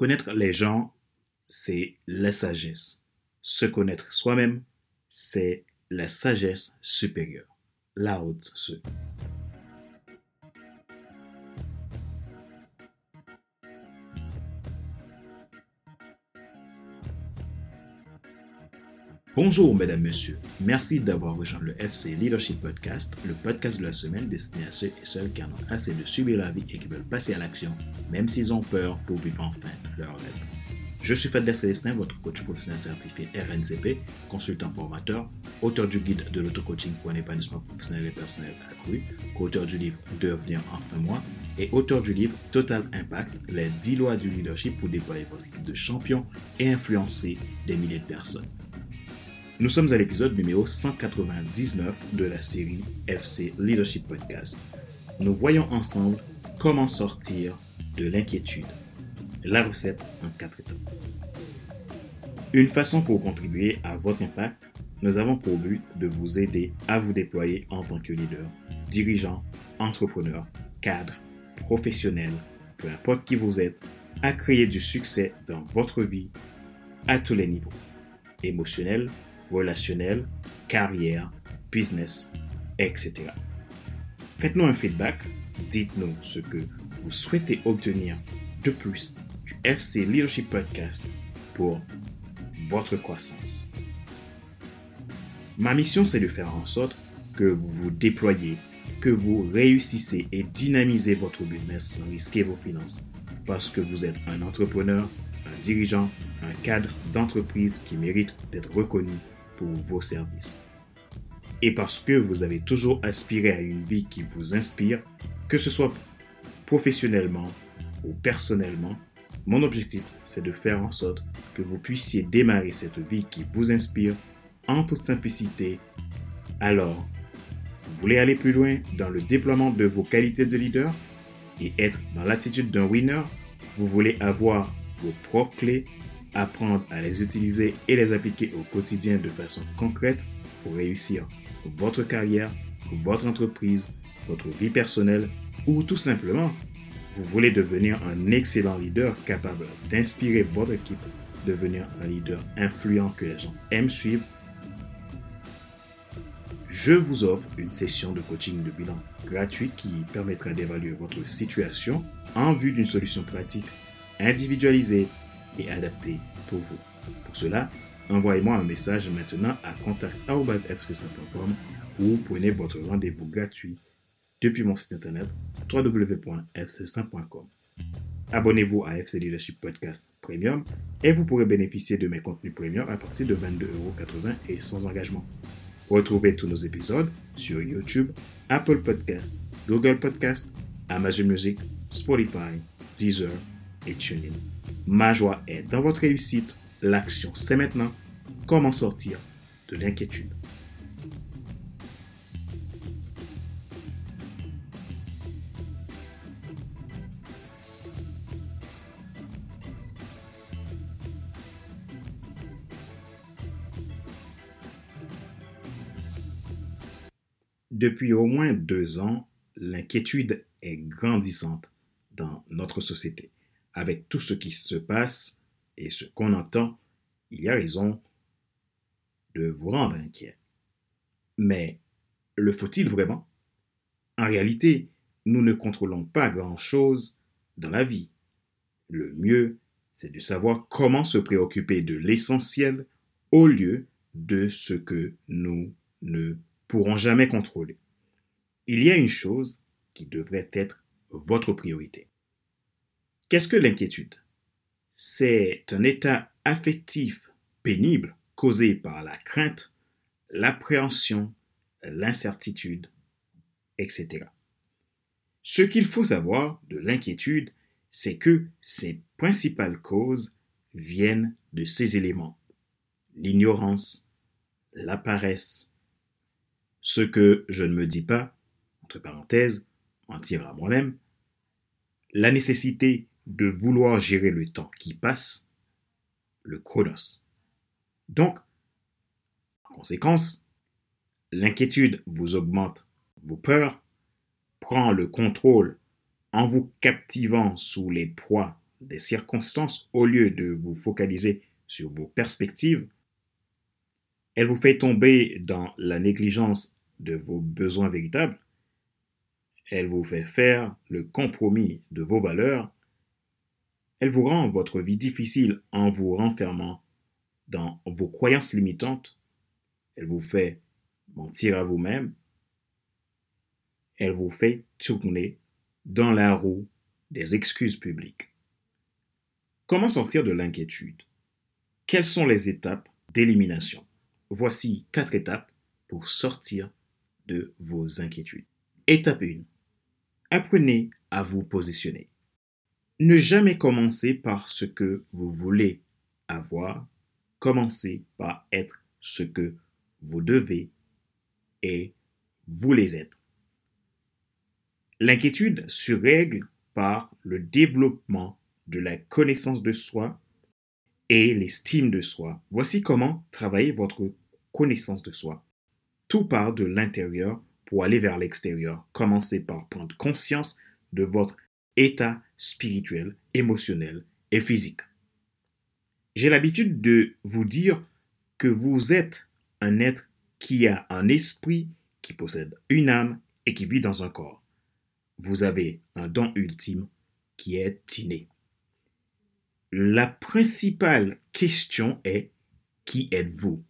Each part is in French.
Connaître les gens, c'est la sagesse. Se connaître soi-même, c'est la sagesse supérieure. La haute se. Bonjour mesdames, messieurs. Merci d'avoir rejoint le FC Leadership Podcast, le podcast de la semaine destiné à ceux et celles qui en ont assez de subir la vie et qui veulent passer à l'action, même s'ils ont peur pour vivre enfin leur rêve. Je suis Fadler Célestin, votre coach professionnel certifié RNCP, consultant formateur, auteur du guide de l'auto-coaching pour un épanouissement professionnel et personnel accru, co-auteur du livre Devenir enfin moi et auteur du livre Total Impact, les 10 lois du leadership pour déployer votre équipe de champions et influencer des milliers de personnes. Nous sommes à l'épisode numéro 199 de la série FC Leadership Podcast. Nous voyons ensemble comment sortir de l'inquiétude. La recette en quatre étapes. Une façon pour contribuer à votre impact, nous avons pour but de vous aider à vous déployer en tant que leader, dirigeant, entrepreneur, cadre, professionnel, peu importe qui vous êtes, à créer du succès dans votre vie à tous les niveaux, émotionnel, relationnel, carrière, business, etc. Faites-nous un feedback, dites-nous ce que vous souhaitez obtenir de plus du FC Leadership Podcast pour votre croissance. Ma mission, c'est de faire en sorte que vous vous déployez, que vous réussissez et dynamisez votre business sans risquer vos finances. Parce que vous êtes un entrepreneur, un dirigeant, un cadre d'entreprise qui mérite d'être reconnu vos services. Et parce que vous avez toujours aspiré à une vie qui vous inspire, que ce soit professionnellement ou personnellement, mon objectif, c'est de faire en sorte que vous puissiez démarrer cette vie qui vous inspire en toute simplicité. Alors, vous voulez aller plus loin dans le déploiement de vos qualités de leader et être dans l'attitude d'un winner? Vous voulez avoir vos propres clés apprendre à les utiliser et les appliquer au quotidien de façon concrète pour réussir votre carrière, votre entreprise, votre vie personnelle ou tout simplement, vous voulez devenir un excellent leader capable d'inspirer votre équipe, devenir un leader influent que les gens aiment suivre, je vous offre une session de coaching de bilan gratuite qui permettra d'évaluer votre situation en vue d'une solution pratique individualisée et adapté pour vous. Pour cela, envoyez-moi un message maintenant à contact.fc5.com ou prenez votre rendez-vous gratuit depuis mon site internet www.fc5.com. Abonnez-vous à FC Leadership Podcast Premium et vous pourrez bénéficier de mes contenus premium à partir de 22,80€ et sans engagement. Retrouvez tous nos épisodes sur YouTube, Apple Podcast, Google Podcast, Amazon Music, Spotify, Deezer et TuneIn. Ma joie est dans votre réussite. L'action, c'est maintenant. Comment sortir de l'inquiétude? Depuis au moins deux ans, l'inquiétude est grandissante dans notre société avec tout ce qui se passe et ce qu'on entend, il y a raison de vous rendre inquiet. Mais le faut-il vraiment? En réalité, nous ne contrôlons pas grand-chose dans la vie. Le mieux, c'est de savoir comment se préoccuper de l'essentiel au lieu de ce que nous ne pourrons jamais contrôler. Il y a une chose qui devrait être votre priorité. Qu'est-ce que l'inquiétude? C'est un état affectif pénible causé par la crainte, l'appréhension, l'incertitude, etc. Ce qu'il faut savoir de l'inquiétude, c'est que ses principales causes viennent de ces éléments. L'ignorance, la paresse, ce que je ne me dis pas, entre parenthèses, mentir à moi-même, la nécessité de vouloir gérer le temps qui passe, le chronos. Donc, en conséquence, l'inquiétude vous augmente vos peurs, prend le contrôle en vous captivant sous les poids des circonstances au lieu de vous focaliser sur vos perspectives, elle vous fait tomber dans la négligence de vos besoins véritables, elle vous fait faire le compromis de vos valeurs, elle vous rend votre vie difficile en vous renfermant dans vos croyances limitantes, elle vous fait mentir à vous-même, elle vous fait tourner dans la roue des excuses publiques. Comment sortir de l'inquiétude? Quelles sont les étapes d'élimination? Voici quatre étapes pour sortir de vos inquiétudes. Étape 1. Apprenez à vous positionner. Ne jamais commencer par ce que vous voulez avoir, commencez par être ce que vous devez et voulez être. L'inquiétude se règle par le développement de la connaissance de soi et l'estime de soi. Voici comment travailler votre connaissance de soi. Tout part de l'intérieur pour aller vers l'extérieur. Commencez par prendre conscience de votre état spirituel, émotionnel et physique. J'ai l'habitude de vous dire que vous êtes un être qui a un esprit, qui possède une âme et qui vit dans un corps. Vous avez un don ultime qui est inné. La principale question est qui êtes-vous?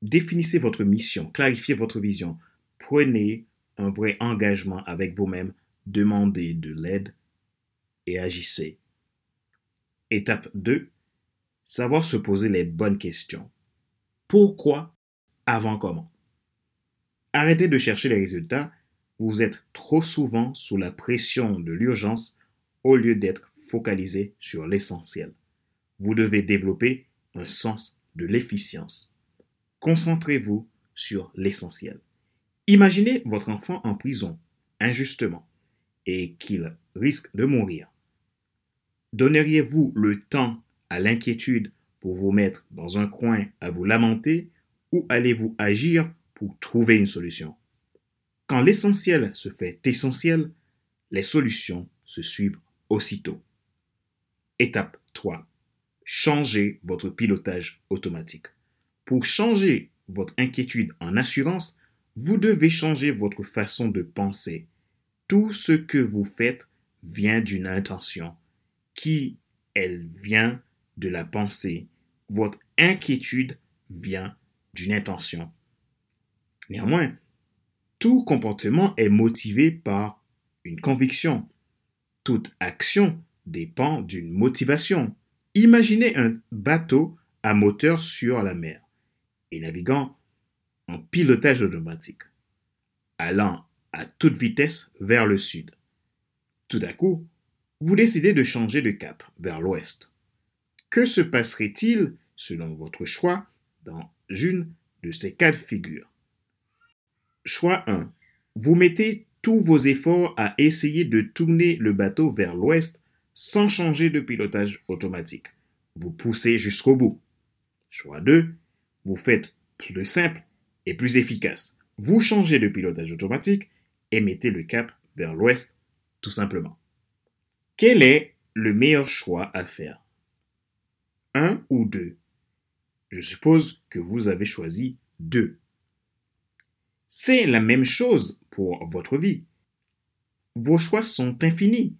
Définissez votre mission, clarifiez votre vision, prenez un vrai engagement avec vous-même, demandez de l'aide et agissez. Étape 2. Savoir se poser les bonnes questions. Pourquoi avant comment? Arrêtez de chercher les résultats, vous êtes trop souvent sous la pression de l'urgence au lieu d'être focalisé sur l'essentiel. Vous devez développer un sens de l'efficience. Concentrez-vous sur l'essentiel. Imaginez votre enfant en prison, injustement, et qu'il risque de mourir. Donneriez-vous le temps à l'inquiétude pour vous mettre dans un coin à vous lamenter ou allez-vous agir pour trouver une solution? Quand l'essentiel se fait essentiel, les solutions se suivent aussitôt. Étape 3. Changez votre pilotage automatique. Pour changer votre inquiétude en assurance, vous devez changer votre façon de penser. Tout ce que vous faites vient d'une intention. Qui elle vient de la pensée. Votre inquiétude vient d'une intention. Néanmoins, tout comportement est motivé par une conviction. Toute action dépend d'une motivation. Imaginez un bateau à moteur sur la mer et naviguant en pilotage automatique, allant à toute vitesse vers le sud. Tout à coup, vous décidez de changer de cap vers l'ouest. Que se passerait-il, selon votre choix, dans une de ces quatre figures? Choix 1. Vous mettez tous vos efforts à essayer de tourner le bateau vers l'ouest sans changer de pilotage automatique. Vous poussez jusqu'au bout. Choix 2. Vous faites plus simple et plus efficace. Vous changez de pilotage automatique et mettez le cap vers l'ouest tout simplement. Quel est le meilleur choix à faire? Un ou deux? Je suppose que vous avez choisi deux. C'est la même chose pour votre vie. Vos choix sont infinis,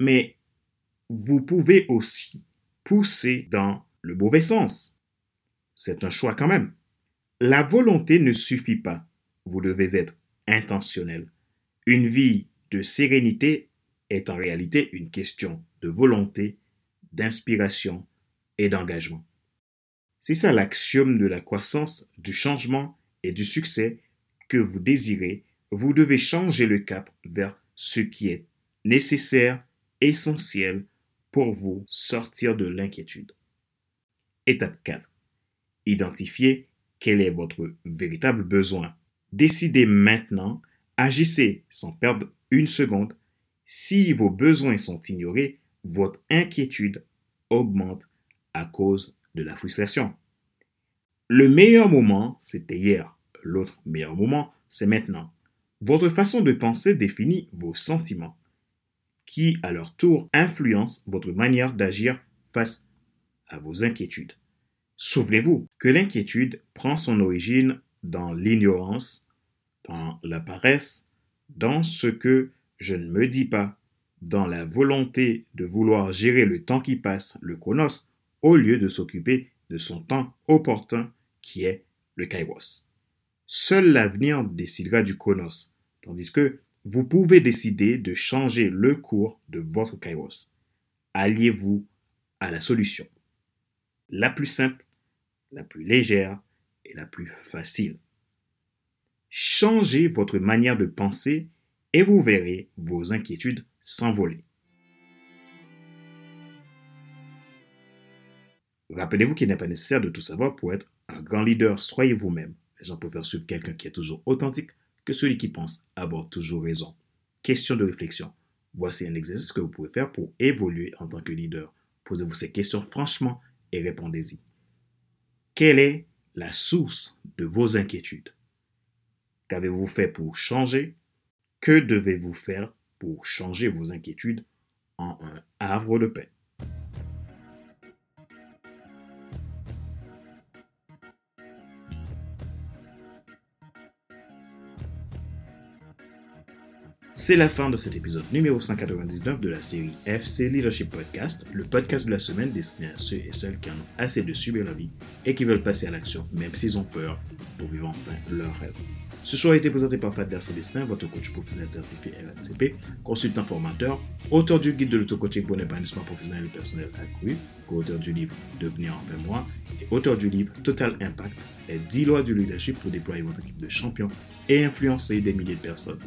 mais vous pouvez aussi pousser dans le mauvais sens. C'est un choix quand même. La volonté ne suffit pas. Vous devez être intentionnel. Une vie de sérénité est en réalité une question de volonté, d'inspiration et d'engagement. C'est ça l'axiome de la croissance, du changement et du succès que vous désirez, vous devez changer le cap vers ce qui est nécessaire, essentiel pour vous sortir de l'inquiétude. Étape 4. Identifiez quel est votre véritable besoin. Décidez maintenant, agissez sans perdre une seconde. Si vos besoins sont ignorés, votre inquiétude augmente à cause de la frustration. Le meilleur moment, c'était hier. L'autre meilleur moment, c'est maintenant. Votre façon de penser définit vos sentiments. qui, à leur tour, influencent votre manière d'agir face à vos inquiétudes. Souvenez-vous que l'inquiétude prend son origine dans l'ignorance, dans la paresse, dans ce que je ne me dis pas, dans la volonté de vouloir gérer le temps qui passe, le chronos, au lieu de s'occuper de son temps opportun qui est le kairos. Seul l'avenir décidera du chronos, tandis que vous pouvez décider de changer le cours de votre kairos. Alliez-vous à la solution. La plus simple, la plus légère et la plus facile. Changez votre manière de penser et vous verrez vos inquiétudes s'envoler. Rappelez-vous qu'il n'est pas nécessaire de tout savoir pour être un grand leader. Soyez vous-même. Les gens préfèrent suivre quelqu'un qui est toujours authentique que celui qui pense avoir toujours raison. Question de réflexion. Voici un exercice que vous pouvez faire pour évoluer en tant que leader. Posez-vous ces questions franchement et répondez-y. Quelle est la source de vos inquiétudes? Qu'avez-vous fait pour changer? Que devez-vous faire pour changer vos inquiétudes en un havre de paix? C'est la fin de cet épisode numéro 199 de la série FC Leadership Podcast, le podcast de la semaine destiné à ceux et celles qui en ont assez de subir la vie et qui veulent passer à l'action, même s'ils ont peur, pour vivre enfin leur rêve. Ce choix a été présenté par Pat Célestin, votre coach professionnel certifié RNCP, consultant formateur, auteur du guide de l'auto-coaching pour l'épanouissement professionnel et personnel accru, co-auteur du livre Devenir enfin moi et auteur du livre Total Impact, les 10 lois du leadership pour déployer votre équipe de champions et influencer des milliers de personnes.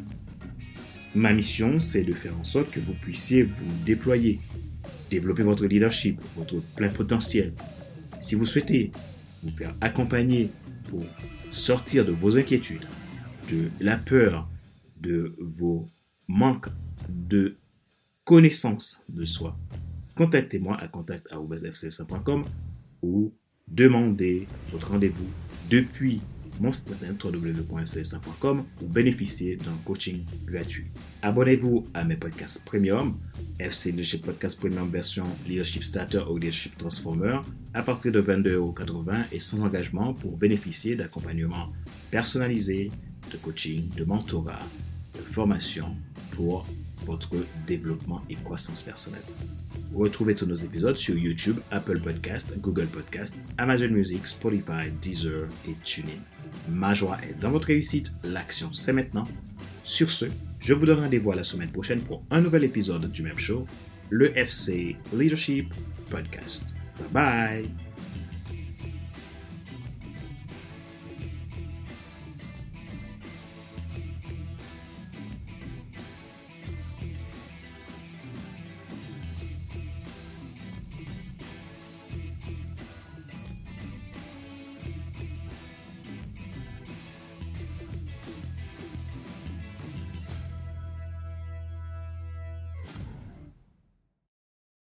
Ma mission, c'est de faire en sorte que vous puissiez vous déployer, développer votre leadership, votre plein potentiel. Si vous souhaitez vous faire accompagner pour sortir de vos inquiétudes, de la peur, de vos manques de connaissance de soi, contactez-moi à contact.fcl5.com ou demandez votre rendez-vous depuis mon site internet www.fcs5.com ou bénéficier d'un coaching gratuit. Abonnez-vous à mes podcasts premium, FC Leadership Podcast Premium version Leadership Starter ou Leadership Transformer à partir de 22,80€ et sans engagement pour bénéficier d'accompagnement personnalisé, de coaching, de mentorat, de formation pour votre développement et croissance personnelle. Retrouvez tous nos épisodes sur YouTube, Apple Podcast, Google Podcast, Amazon Music, Spotify, Deezer et TuneIn. Ma joie est dans votre réussite, l'action c'est maintenant. Sur ce, je vous donne rendez-vous la semaine prochaine pour un nouvel épisode du même show, le FC Leadership Podcast. Bye bye